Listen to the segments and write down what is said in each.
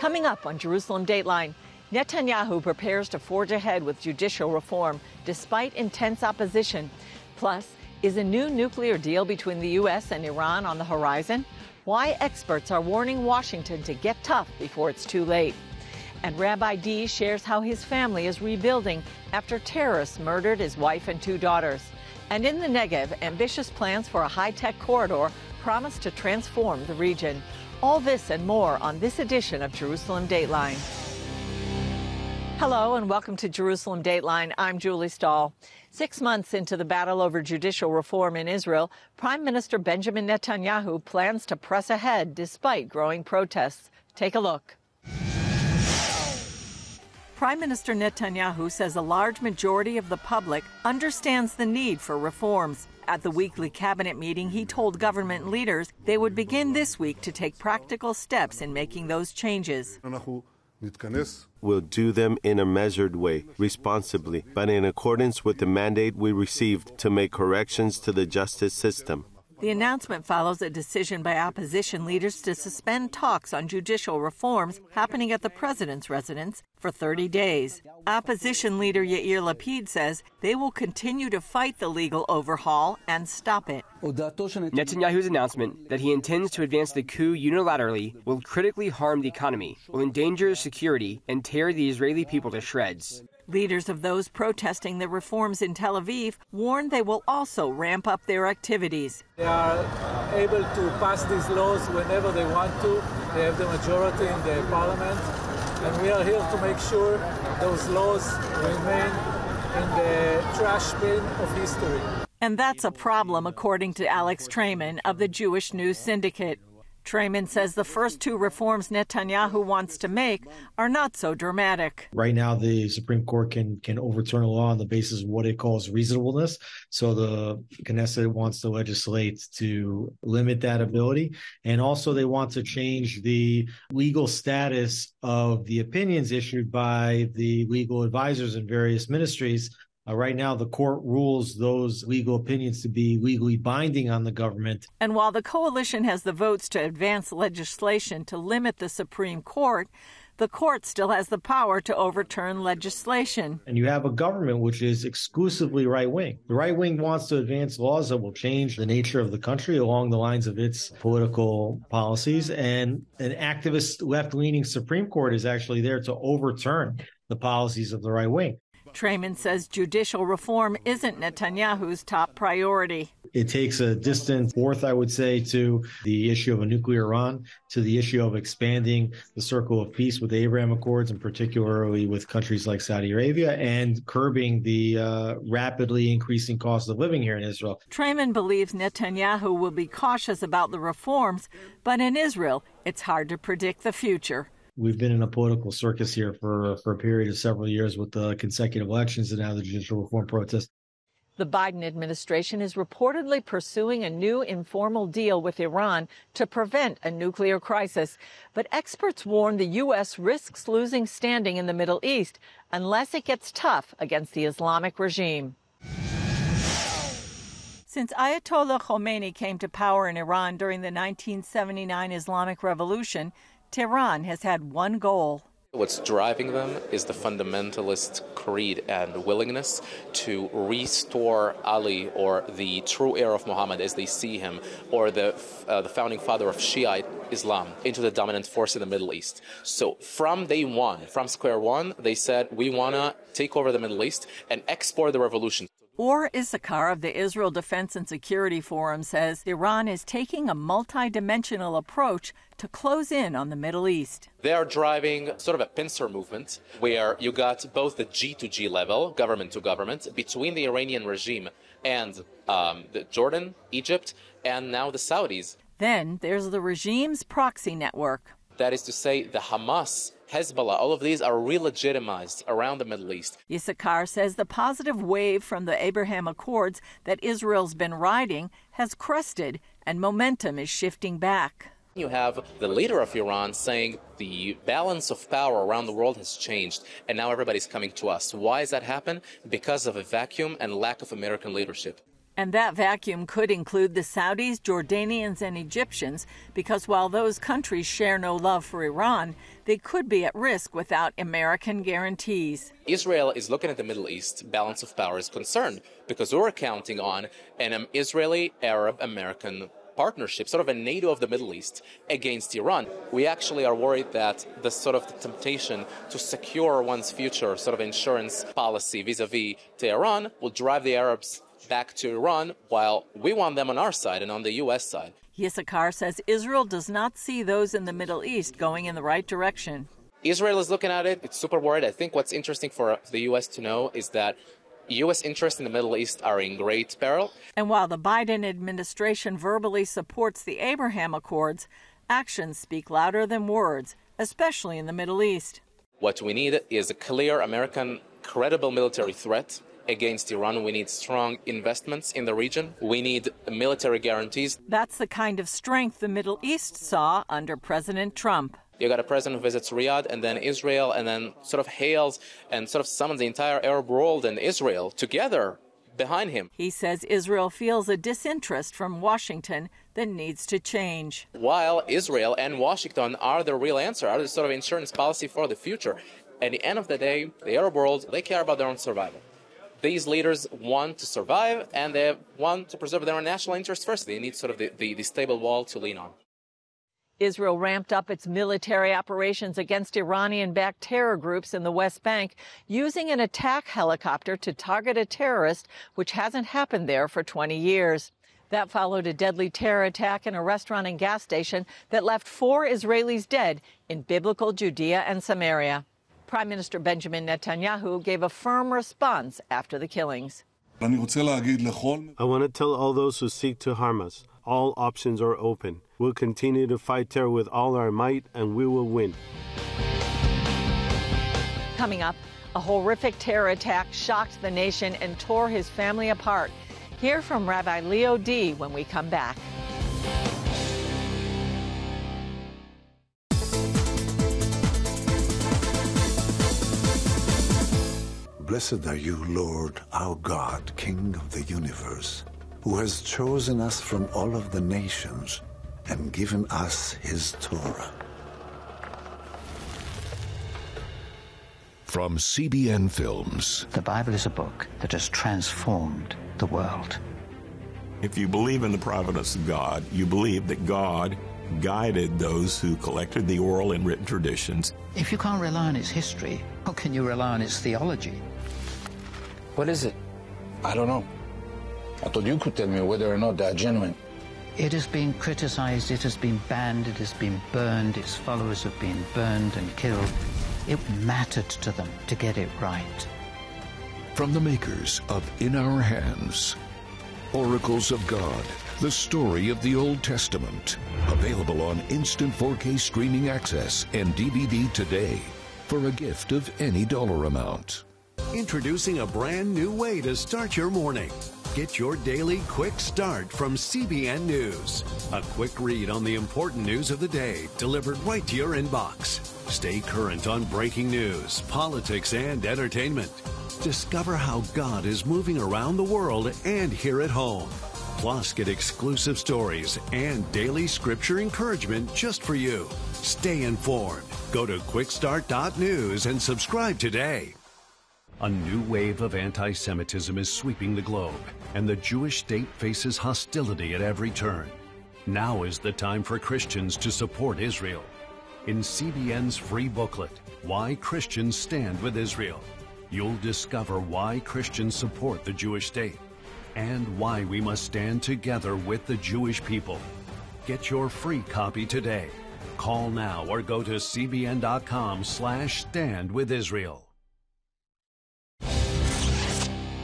Coming up on Jerusalem Dateline, Netanyahu prepares to forge ahead with judicial reform despite intense opposition. Plus, is a new nuclear deal between the U.S. and Iran on the horizon? Why experts are warning Washington to get tough before it's too late. And Rabbi Dee shares how his family is rebuilding after terrorists murdered his wife and two daughters. And in the Negev, ambitious plans for a high tech corridor promise to transform the region. All this and more on this edition of Jerusalem Dateline. Hello and welcome to Jerusalem Dateline. I'm Julie Stahl. Six months into the battle over judicial reform in Israel, Prime Minister Benjamin Netanyahu plans to press ahead despite growing protests. Take a look. Prime Minister Netanyahu says a large majority of the public understands the need for reforms. At the weekly cabinet meeting, he told government leaders they would begin this week to take practical steps in making those changes. We'll do them in a measured way, responsibly, but in accordance with the mandate we received to make corrections to the justice system. The announcement follows a decision by opposition leaders to suspend talks on judicial reforms happening at the president's residence for 30 days. Opposition leader Yair Lapid says they will continue to fight the legal overhaul and stop it. Netanyahu's announcement that he intends to advance the coup unilaterally will critically harm the economy, will endanger security, and tear the Israeli people to shreds. Leaders of those protesting the reforms in Tel Aviv warn they will also ramp up their activities. They are able to pass these laws whenever they want to. They have the majority in the parliament. And we are here to make sure those laws remain in the trash bin of history. And that's a problem, according to Alex Traiman of the Jewish News Syndicate. Traiman says the first two reforms Netanyahu wants to make are not so dramatic. Right now, the Supreme Court can can overturn a law on the basis of what it calls reasonableness. So the Knesset wants to legislate to limit that ability, and also they want to change the legal status of the opinions issued by the legal advisors in various ministries uh, right now, the court rules those legal opinions to be legally binding on the government. And while the coalition has the votes to advance legislation to limit the Supreme Court, the court still has the power to overturn legislation. And you have a government which is exclusively right wing. The right wing wants to advance laws that will change the nature of the country along the lines of its political policies. And an activist left leaning Supreme Court is actually there to overturn the policies of the right wing. Traiman says judicial reform isn't Netanyahu's top priority. It takes a distant fourth, I would say, to the issue of a nuclear Iran, to the issue of expanding the circle of peace with the Abraham Accords, and particularly with countries like Saudi Arabia, and curbing the uh, rapidly increasing cost of living here in Israel. Traiman believes Netanyahu will be cautious about the reforms, but in Israel, it's hard to predict the future we've been in a political circus here for for a period of several years with the consecutive elections and now the judicial reform protest. The Biden administration is reportedly pursuing a new informal deal with Iran to prevent a nuclear crisis. But experts warn the U.S. risks losing standing in the Middle East unless it gets tough against the Islamic regime. Since Ayatollah Khomeini came to power in Iran during the 1979 Islamic Revolution, Tehran has had one goal. What's driving them is the fundamentalist creed and willingness to restore Ali or the true heir of Muhammad as they see him, or the, uh, the founding father of Shiite Islam, into the dominant force in the Middle East. So from day one, from square one, they said, we want to take over the Middle East and export the revolution. Or Issachar of the Israel Defense and Security Forum says Iran is taking a multidimensional approach to close in on the Middle East. They are driving sort of a pincer movement where you got both the G to G level, government to government, between the Iranian regime and um, Jordan, Egypt, and now the Saudis. Then there's the regime's proxy network. That is to say, the Hamas Hezbollah, all of these are re-legitimized around the Middle East. Issachar says the positive wave from the Abraham Accords that Israel's been riding has crested and momentum is shifting back. You have the leader of Iran saying the balance of power around the world has changed and now everybody's coming to us. Why has that happened? Because of a vacuum and lack of American leadership. And that vacuum could include the Saudis, Jordanians, and Egyptians, because while those countries share no love for Iran, they could be at risk without American guarantees. Israel is looking at the Middle East, balance of power is concerned, because we're counting on an um, Israeli Arab American partnership, sort of a NATO of the Middle East against Iran. We actually are worried that the sort of the temptation to secure one's future sort of insurance policy vis-a-vis Tehran will drive the Arabs back to Iran while we want them on our side and on the U.S. side. Issachar says Israel does not see those in the Middle East going in the right direction. Israel is looking at it. It's super worried. I think what's interesting for the U.S. to know is that U.S. interests in the Middle East are in great peril. And while the Biden administration verbally supports the Abraham Accords, actions speak louder than words, especially in the Middle East. What we need is a clear American, credible military threat against Iran. We need strong investments in the region. We need military guarantees. That's the kind of strength the Middle East saw under President Trump. You got a president who visits Riyadh and then Israel and then sort of hails and sort of summons the entire Arab world and Israel together behind him. He says Israel feels a disinterest from Washington that needs to change. While Israel and Washington are the real answer, are the sort of insurance policy for the future. At the end of the day, the Arab world, they care about their own survival these leaders want to survive and they want to preserve their national interests first. They need sort of the, the, the stable wall to lean on. Israel ramped up its military operations against Iranian backed terror groups in the West Bank using an attack helicopter to target a terrorist, which hasn't happened there for 20 years. That followed a deadly terror attack in a restaurant and gas station that left four Israelis dead in biblical Judea and Samaria. Prime Minister Benjamin Netanyahu gave a firm response after the killings. I want to tell all those who seek to harm us all options are open. We'll continue to fight terror with all our might, and we will win. Coming up, a horrific terror attack shocked the nation and tore his family apart. Hear from Rabbi Leo Dee when we come back. Blessed are you, Lord, our God, King of the universe, who has chosen us from all of the nations and given us his Torah. From CBN Films. The Bible is a book that has transformed the world. If you believe in the providence of God, you believe that God guided those who collected the oral and written traditions. If you can't rely on its history, how can you rely on its theology? What is it? I don't know. I thought you could tell me whether or not they're genuine. It has been criticized, it has been banned, it has been burned, its followers have been burned and killed. It mattered to them to get it right. From the makers of In Our Hands, Oracles of God, the story of the Old Testament. Available on instant 4K streaming access and DVD today for a gift of any dollar amount. Introducing a brand new way to start your morning. Get your daily quick start from CBN News. A quick read on the important news of the day delivered right to your inbox. Stay current on breaking news, politics, and entertainment. Discover how God is moving around the world and here at home. Plus, get exclusive stories and daily scripture encouragement just for you. Stay informed. Go to quickstart.news and subscribe today. A new wave of anti Semitism is sweeping the globe, and the Jewish state faces hostility at every turn. Now is the time for Christians to support Israel. In CBN's free booklet, Why Christians Stand with Israel, you'll discover why Christians support the Jewish state and why we must stand together with the Jewish people. Get your free copy today. Call now or go to cbn.com slash stand with Israel.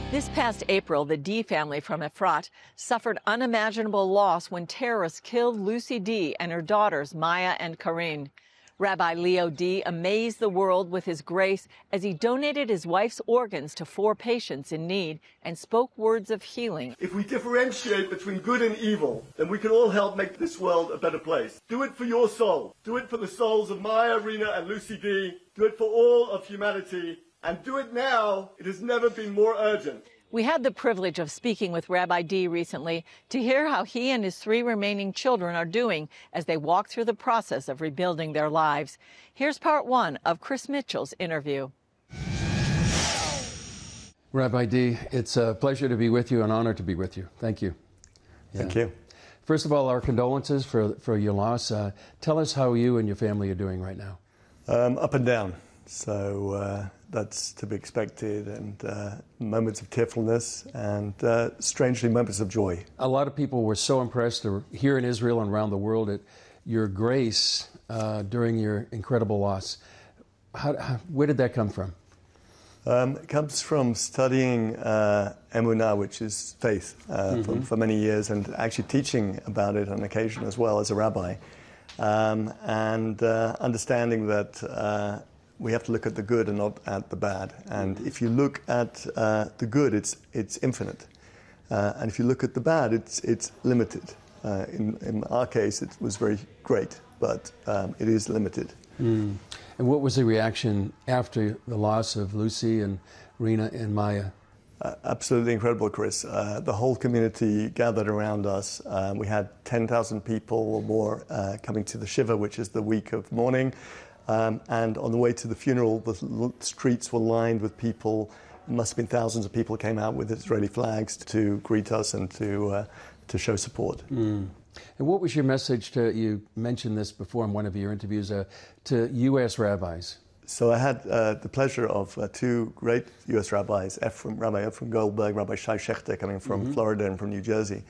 This past April, the Dee family from Efrat suffered unimaginable loss when terrorists killed Lucy Dee and her daughters, Maya and Karine. Rabbi Leo Dee amazed the world with his grace as he donated his wife's organs to four patients in need and spoke words of healing. If we differentiate between good and evil, then we can all help make this world a better place. Do it for your soul. Do it for the souls of Maya, Rena, and Lucy Dee. Do it for all of humanity and do it now. It has never been more urgent. We had the privilege of speaking with Rabbi Dee recently to hear how he and his three remaining children are doing as they walk through the process of rebuilding their lives. Here's part one of Chris Mitchell's interview. Rabbi Dee, it's a pleasure to be with you, an honor to be with you. Thank you. Yeah. Thank you. First of all, our condolences for, for your loss. Uh, tell us how you and your family are doing right now. Um, up and down. So uh, that's to be expected, and uh, moments of tearfulness, and uh, strangely, moments of joy. A lot of people were so impressed here in Israel and around the world at your grace uh, during your incredible loss. How, how, where did that come from? Um, it comes from studying uh, emunah, which is faith, uh, mm-hmm. for, for, many years, and actually teaching about it on occasion as well as a rabbi, um, and uh, understanding that uh, we have to look at the good and not at the bad. And if you look at uh, the good, it's, it's infinite. Uh, and if you look at the bad, it's, it's limited. Uh, in, in our case, it was very great, but um, it is limited. Mm. And what was the reaction after the loss of Lucy and Rena and Maya? Uh, absolutely incredible, Chris. Uh, the whole community gathered around us. Um, we had 10,000 people or more uh, coming to the Shiva, which is the week of mourning. Um, and on the way to the funeral, the streets were lined with people. It must have been thousands of people came out with Israeli flags to greet us and to, uh, to show support. Mm. And what was your message to, you mentioned this before in one of your interviews, uh, to U.S. rabbis? So I had uh, the pleasure of uh, two great U.S. rabbis, Ephraim, Rabbi Ephraim Goldberg, Rabbi Shai Shechter, coming from mm-hmm. Florida and from New Jersey.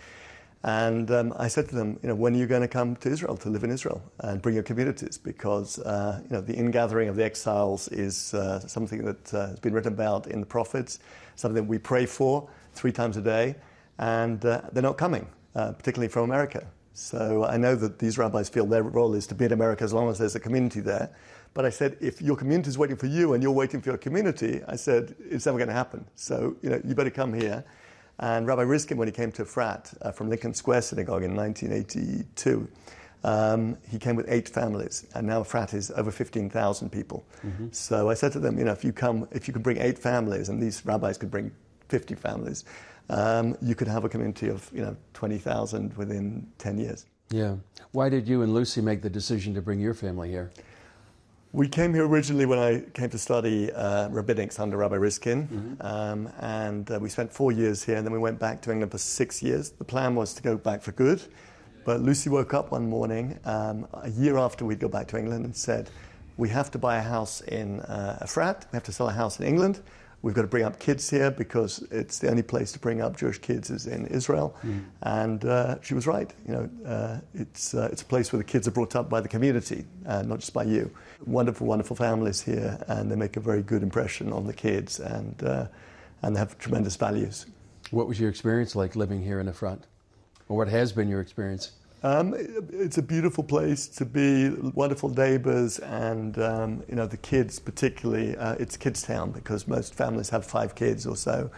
And um, I said to them, you know, when are you going to come to Israel to live in Israel and bring your communities? Because uh, you know the ingathering of the exiles is uh, something that uh, has been written about in the prophets, something we pray for three times a day, and uh, they're not coming, uh, particularly from America. So I know that these rabbis feel their role is to be in America as long as there's a community there. But I said, if your community is waiting for you and you're waiting for your community, I said, it's never going to happen. So you know, you better come here. And Rabbi Riskin, when he came to Efrat uh, from Lincoln Square Synagogue in 1982, um, he came with eight families, and now Efrat is over 15,000 people. Mm-hmm. So I said to them, you know, if you come, if you can bring eight families, and these rabbis could bring 50 families, um, you could have a community of, you know, 20,000 within 10 years. Yeah. Why did you and Lucy make the decision to bring your family here? We came here originally when I came to study uh, rabbinics under Rabbi Riskin, mm-hmm. um, and uh, we spent four years here, and then we went back to England for six years. The plan was to go back for good, but Lucy woke up one morning um, a year after we'd go back to England and said, "We have to buy a house in uh, Efrat. We have to sell a house in England. We've got to bring up kids here because it's the only place to bring up Jewish kids is in Israel. Mm. And uh, she was right. You know, uh, it's, uh, it's a place where the kids are brought up by the community, uh, not just by you. Wonderful, wonderful families here, and they make a very good impression on the kids, and, uh, and they have tremendous values. What was your experience like living here in Efrat? Or what has been your experience? Um, it's a beautiful place to be, wonderful neighbors, and um, you know the kids particularly. Uh, it's kids' town because most families have five kids or so,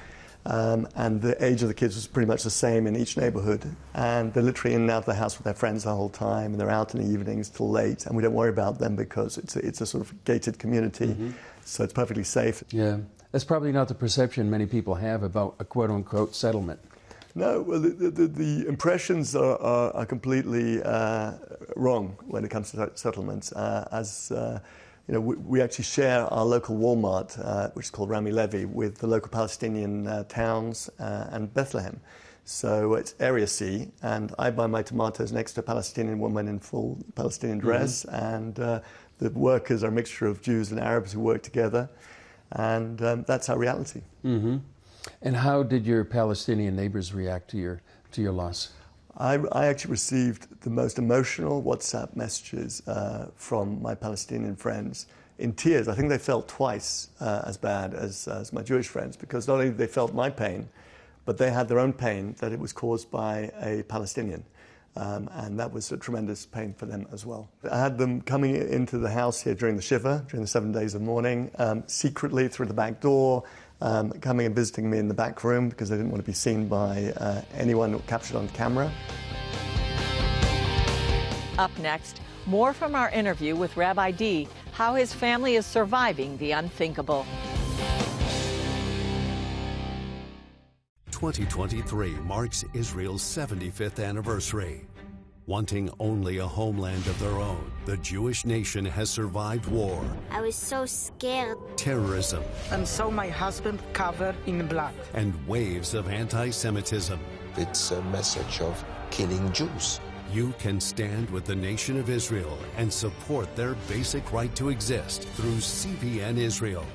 um, and the age of the kids was pretty much the same in each neighborhood. And they're literally in and out of the house with their friends the whole time, and they're out in the evenings till late. And we don't worry about them because it's a, it's a sort of gated community, mm-hmm. so it's perfectly safe. Yeah, that's probably not the perception many people have about a quote unquote settlement. No, well, the, the, the impressions are, are, are completely uh, wrong when it comes to settlements. Uh, as uh, you know, we, we, actually share our local Walmart, uh, which is called Rami Levy, with the local Palestinian uh, towns uh, and Bethlehem. So it's Area C, and I buy my tomatoes next to a Palestinian woman in full Palestinian dress, mm-hmm. and the workers are a mixture of Jews and Arabs who work together, and um, that's our reality. Mm-hmm. And how did your Palestinian neighbors react to your, to your loss? I, I actually received the most emotional WhatsApp messages uh, from my Palestinian friends in tears. I think they felt twice uh, as bad as, as my Jewish friends because not only they felt my pain, but they had their own pain that it was caused by a Palestinian. Um, and that was a tremendous pain for them as well. I had them coming into the house here during the Shiva, during the seven days of mourning, um, secretly through the back door, um, coming and visiting me in the back room because they didn't want to be seen by uh, anyone captured on camera. Up next, more from our interview with Rabbi Dee, how his family is surviving the unthinkable. 2023 marks Israel's 75th anniversary. Wanting only a homeland of their own, the Jewish nation has survived war, I was so scared. terrorism, and so my husband covered in blood. and waves of anti Semitism. It's a message of killing Jews. You can stand with the nation of Israel and support their basic right to exist through CBN Israel.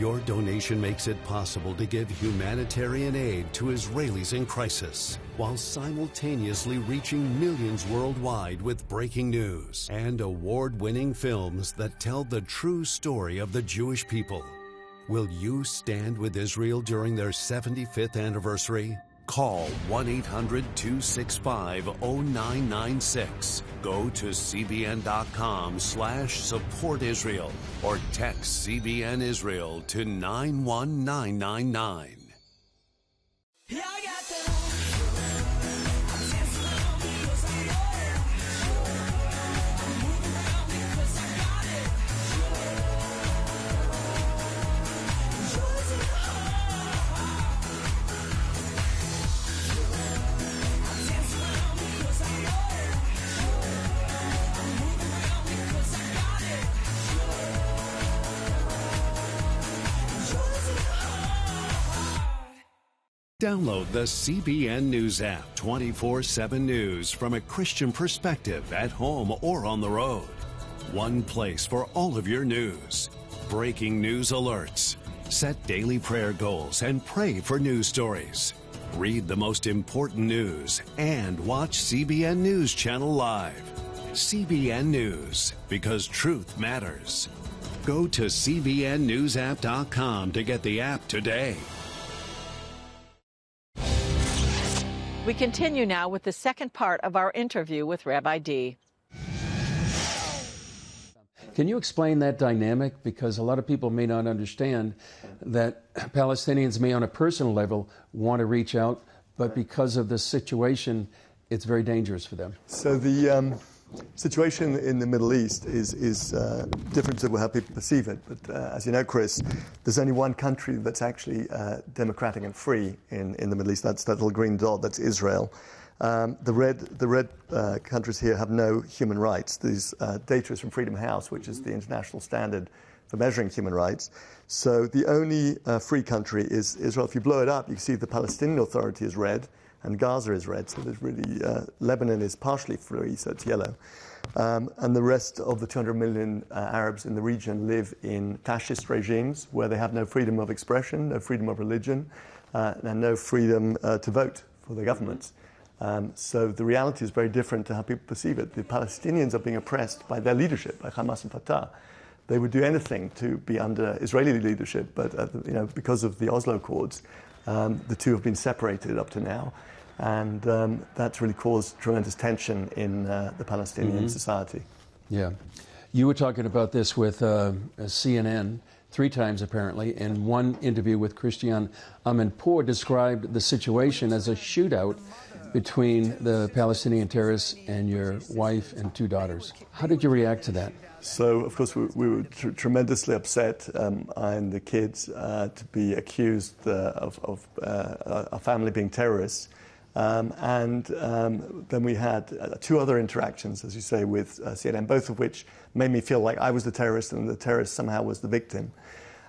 Your donation makes it possible to give humanitarian aid to Israelis in crisis while simultaneously reaching millions worldwide with breaking news and award winning films that tell the true story of the Jewish people. Will you stand with Israel during their 75th anniversary? Call 1 800 265 0996. Go to cbn.com slash support Israel or text CBN Israel to 91999. Download the CBN News app 24 7 news from a Christian perspective at home or on the road. One place for all of your news. Breaking news alerts. Set daily prayer goals and pray for news stories. Read the most important news and watch CBN News Channel live. CBN News, because truth matters. Go to CBNNewsApp.com to get the app today. We continue now with the second part of our interview with Rabbi Dee. Can you explain that dynamic? Because a lot of people may not understand that Palestinians may, on a personal level, want to reach out, but because of the situation, it's very dangerous for them. So the um, situation in the Middle East is, is uh, different to how people perceive it. But uh, as you know, Chris, there's only one country that's actually uh, democratic and free in, in the Middle East. That's that little green dot. That's Israel. Um, the red, the red uh, countries here have no human rights. These uh, data is from Freedom House, which is the international standard for measuring human rights. So the only uh, free country is Israel. If you blow it up, you can see the Palestinian Authority is red and Gaza is red. So there's really uh, Lebanon is partially free, so it's yellow. Um, and the rest of the 200 million uh, Arabs in the region live in fascist regimes where they have no freedom of expression, no freedom of religion, uh, and no freedom uh, to vote for their governments. Um, so the reality is very different to how people perceive it. The Palestinians are being oppressed by their leadership, by Hamas and Fatah. They would do anything to be under Israeli leadership, but uh, you know, because of the Oslo Accords, um, the two have been separated up to now, and um, that's really caused tremendous tension in uh, the Palestinian Mhm. society. Yeah. You were talking about this with uh, CNN three times apparently. In one interview with Christiane Amanpour, described the situation as a shootout between the Palestinian terrorists and your wife and two daughters. How did you react to that? So, of course, we, we were tr- tremendously upset, um, I and the kids, uh, to be accused uh, of, of uh, a family being terrorists. Um, and um, then we had uh, two other interactions, as you say, with uh, CNN, both of which made me feel like I was the terrorist and the terrorist somehow was the victim.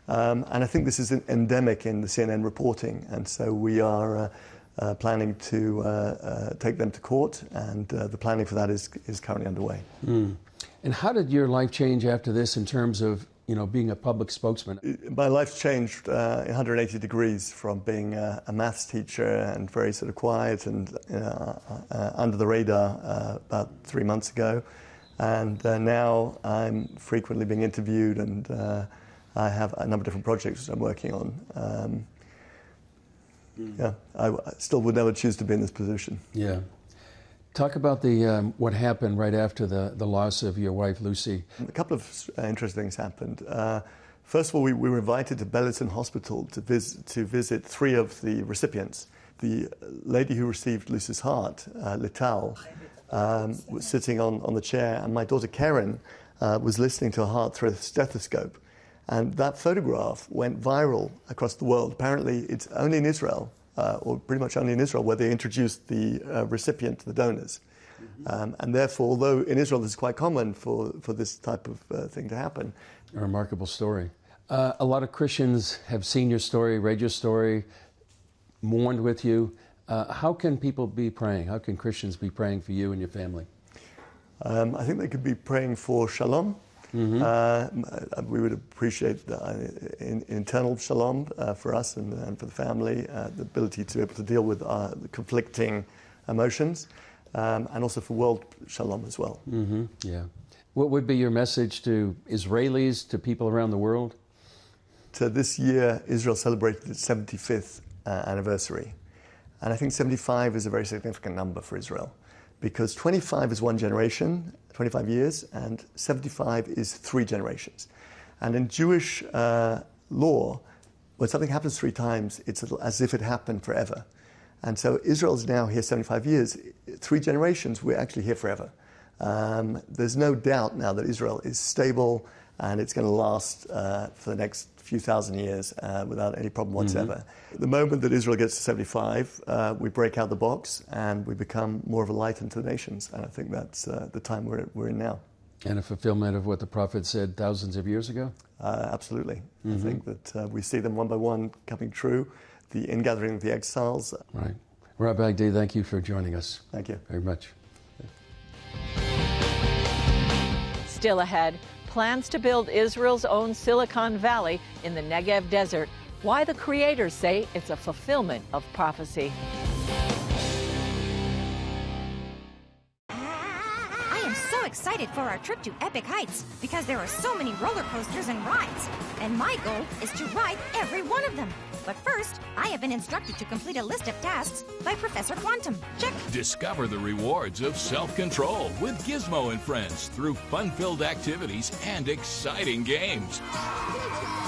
Um, and I think this is endemic in the CNN reporting. And so we are uh, planning to take them to court, and the planning for that is, is currently underway. Hmm. And how did your life change after this in terms of you know being a public spokesman? my life changed uh, 180 degrees from being a, a maths teacher and very sort of quiet and uh, uh, under the radar uh, about three months ago. And uh, now I'm frequently being interviewed and uh, I have a number of different projects that I'm working on. Um, yeah, I, I still would never choose to be in this position. Yeah. Talk about the um, what happened right after the, the loss of your wife Lucy. A couple of uh, interesting things happened. Uh, first of all, we, we were invited to Beilinson Hospital to, vis- to visit three of the recipients. The lady who received Lucy's heart, uh, um, was sitting on, on the chair, and my daughter Karen uh, was listening to her heart through a stethoscope. And that photograph went viral across the world. Apparently, it's only in Israel uh, or pretty much only in Israel, where they introduced the uh, recipient to the donors. Um, and therefore, although in Israel this is quite common for, for this type of uh, thing to happen. A remarkable story. Uh, a lot of Christians have seen your story, read your story, mourned with you. Uh, how can people be praying? How can Christians be praying for you and your family? Um, I think they could be praying for shalom. Mm-hmm. Uh, we would appreciate uh, in, internal shalom uh, for us and, and, for the family, uh, the ability to be able to deal with uh, conflicting emotions, um, and also for world shalom as well. Mm-hmm. Yeah. What would be your message to Israelis, to people around the world? So this year, Israel celebrated its 75th uh, anniversary. And I think 75 is a very significant number for Israel because 25 is one generation, 25 years, and 75 is three generations. And in Jewish uh, law, when something happens three times, it's as if it happened forever. And so Israel's now here 75 years. Three generations, we're actually here forever. Um, there's no doubt now that Israel is stable and it's going to last uh, for the next few thousand years uh, without any problem mm-hmm. whatsoever. Mm-hmm. The moment that Israel gets to 75, uh, we break out the box and we become more of a light into the nations. And I think that's uh, the time we're, we're in now. And a fulfillment of what the prophet said thousands of years ago? Uh, absolutely. Mm-hmm. I think that uh, we see them one by one coming true. The ingathering of the exiles. Right. Rabbi Dee, thank you for joining us. Thank you. Very much. Still ahead, plans to build Israel's own Silicon Valley in the Negev desert. Why the creators say it's a fulfillment of prophecy. Excited for our trip to Epic Heights because there are so many roller coasters and rides. And my goal is to ride every one of them. But first, I have been instructed to complete a list of tasks by Professor Quantum. Check. Discover the rewards of self control with Gizmo and Friends through fun filled activities and exciting games.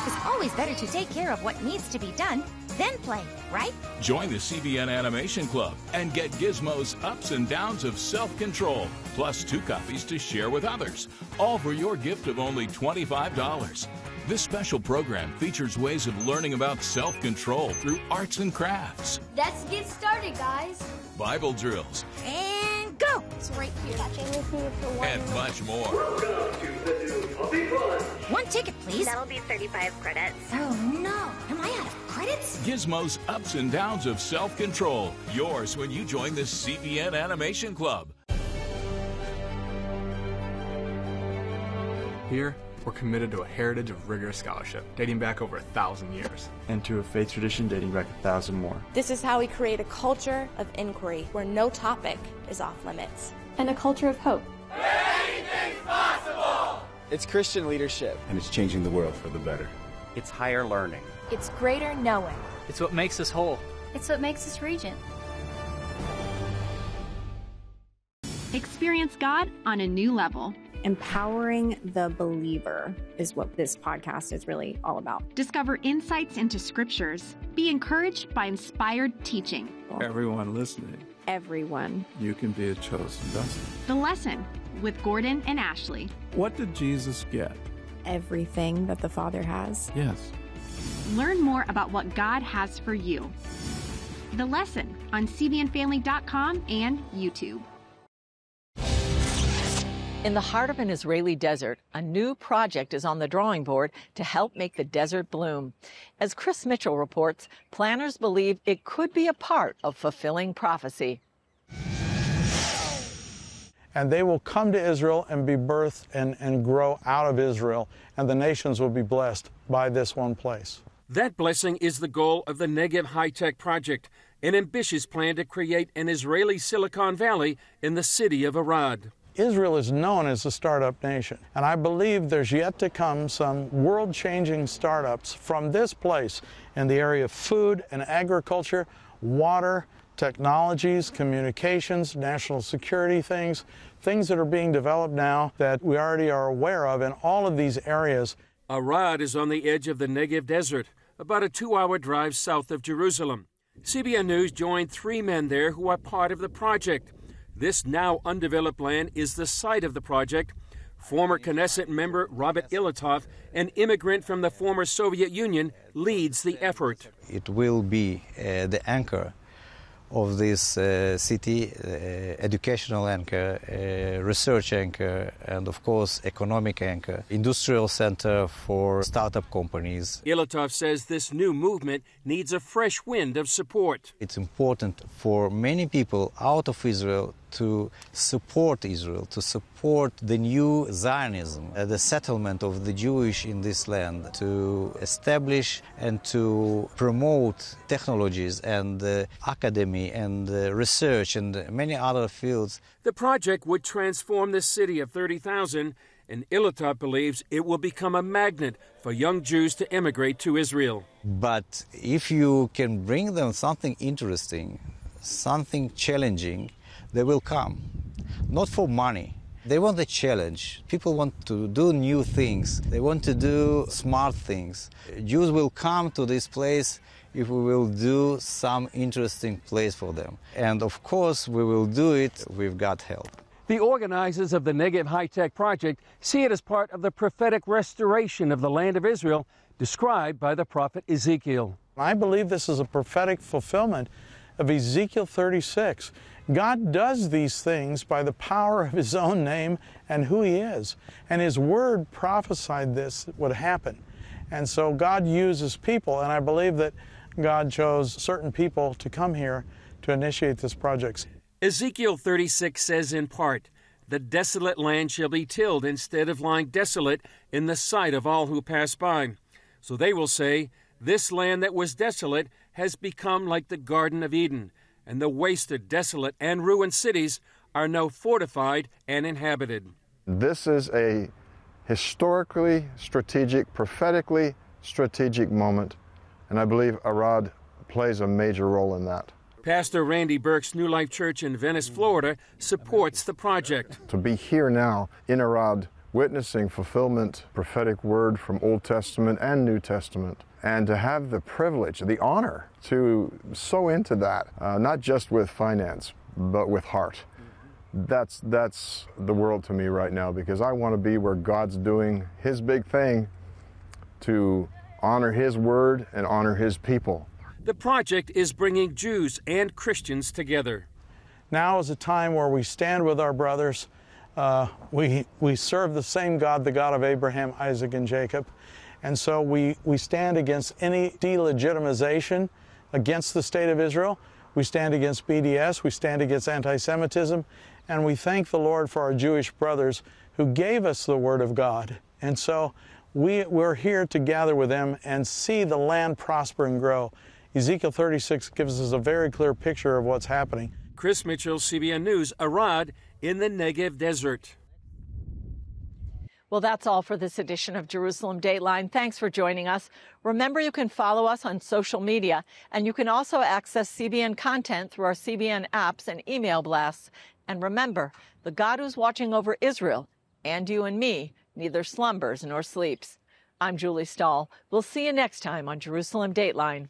It's always better to take care of what needs to be done, then play, right? Join the CBN Animation Club and get Gizmo's ups and downs of self control, plus two copies to share with others, all for your gift of only $25. This special program features ways of learning about self control through arts and crafts. Let's get started, guys. Bible drills. And go! It's right here. one and much more. One ticket, please. That'll be 35 credits. Oh, no. Am I out of credits? Gizmo's ups and downs of self control. Yours when you join the CBN Animation Club. Here, we're committed to a heritage of rigorous scholarship dating back over a thousand years. And to a faith tradition dating back a thousand more. This is how we create a culture of inquiry where no topic is off limits. And a culture of hope. Anything's possible! It's Christian leadership. And it's changing the world for the better. It's higher learning. It's greater knowing. It's what makes us whole. It's what makes us regent. Experience God on a new level empowering the believer is what this podcast is really all about. Discover insights into scriptures. Be encouraged by inspired teaching. Everyone listening. Everyone. You can be a chosen vessel. The lesson with Gordon and Ashley. What did Jesus get? Everything that the Father has. Yes. Learn more about what God has for you. The lesson on cbnfamily.com and YouTube. In the heart of an Israeli desert, a new project is on the drawing board to help make the desert bloom. As Chris Mitchell reports, planners believe it could be a part of fulfilling prophecy. And they will come to Israel and be birthed and, and grow out of Israel, and the nations will be blessed by this one place. That blessing is the goal of the Negev High Tech Project, an ambitious plan to create an Israeli Silicon Valley in the city of Arad. Israel is known as a startup nation, and I believe there's yet to come some world changing startups from this place in the area of food and agriculture, water, technologies, communications, national security things, things that are being developed now that we already are aware of in all of these areas. Arad is on the edge of the Negev Desert, about a two hour drive south of Jerusalem. CBN News joined three men there who are part of the project. This now undeveloped land is the site of the project. Former Knesset member Robert Ilatov, an immigrant from the former Soviet Union, leads the effort. It will be uh, the anchor of this uh, city, uh, educational anchor, uh, research anchor, and of course, economic anchor, industrial center for startup companies. Ilatov says this new movement needs a fresh wind of support. It's important for many people out of Israel to support Israel, to support the new Zionism, uh, the settlement of the Jewish in this land, to establish and to promote technologies and uh, academy and uh, research and many other fields. The project would transform the city of 30,000, and Ilatov believes it will become a magnet for young Jews to immigrate to Israel. But if you can bring them something interesting, something challenging, they will come. Not for money. They want a challenge. People want to do new things. They want to do smart things. Jews will come to this place if we will do some interesting place for them. And of course, we will do it with God's help. The organizers of the Negev High Tech Project see it as part of the prophetic restoration of the land of Israel described by the prophet Ezekiel. I believe this is a prophetic fulfillment of Ezekiel 36. God does these things by the power of His own name and who He is. And His Word prophesied this would happen. And so God uses people, and I believe that God chose certain people to come here to initiate this project. Ezekiel 36 says in part, The desolate land shall be tilled instead of lying desolate in the sight of all who pass by. So they will say, This land that was desolate has become like the Garden of Eden and the wasted, desolate, and ruined cities are now fortified and inhabited. This is a historically strategic, prophetically strategic moment, and I believe Arad plays a major role in that. Pastor Randy Burke's New Life Church in Venice, Florida, supports the project. To be here now in Arad, witnessing fulfillment, prophetic word from Old Testament and New Testament, and to have the privilege, the honor to sow into that, uh, not just with finance, but with heart. That's, that's the world to me right now because I want to be where God's doing His big thing to honor His word and honor His people. The project is bringing Jews and Christians together. Now is a time where we stand with our brothers. Uh, we, we serve the same God, the God of Abraham, Isaac, and Jacob. And so we, we stand against any delegitimization against the state of Israel. We stand against BDS. We stand against anti Semitism. And we thank the Lord for our Jewish brothers who gave us the Word of God. And so we, we're here to gather with them and see the land prosper and grow. Ezekiel 36 gives us a very clear picture of what's happening. Chris Mitchell, CBN News, Arad in the Negev Desert. Well, that's all for this edition of Jerusalem Dateline. Thanks for joining us. Remember, you can follow us on social media, and you can also access CBN content through our CBN apps and email blasts. And remember, the God who's watching over Israel and you and me neither slumbers nor sleeps. I'm Julie Stahl. We'll see you next time on Jerusalem Dateline.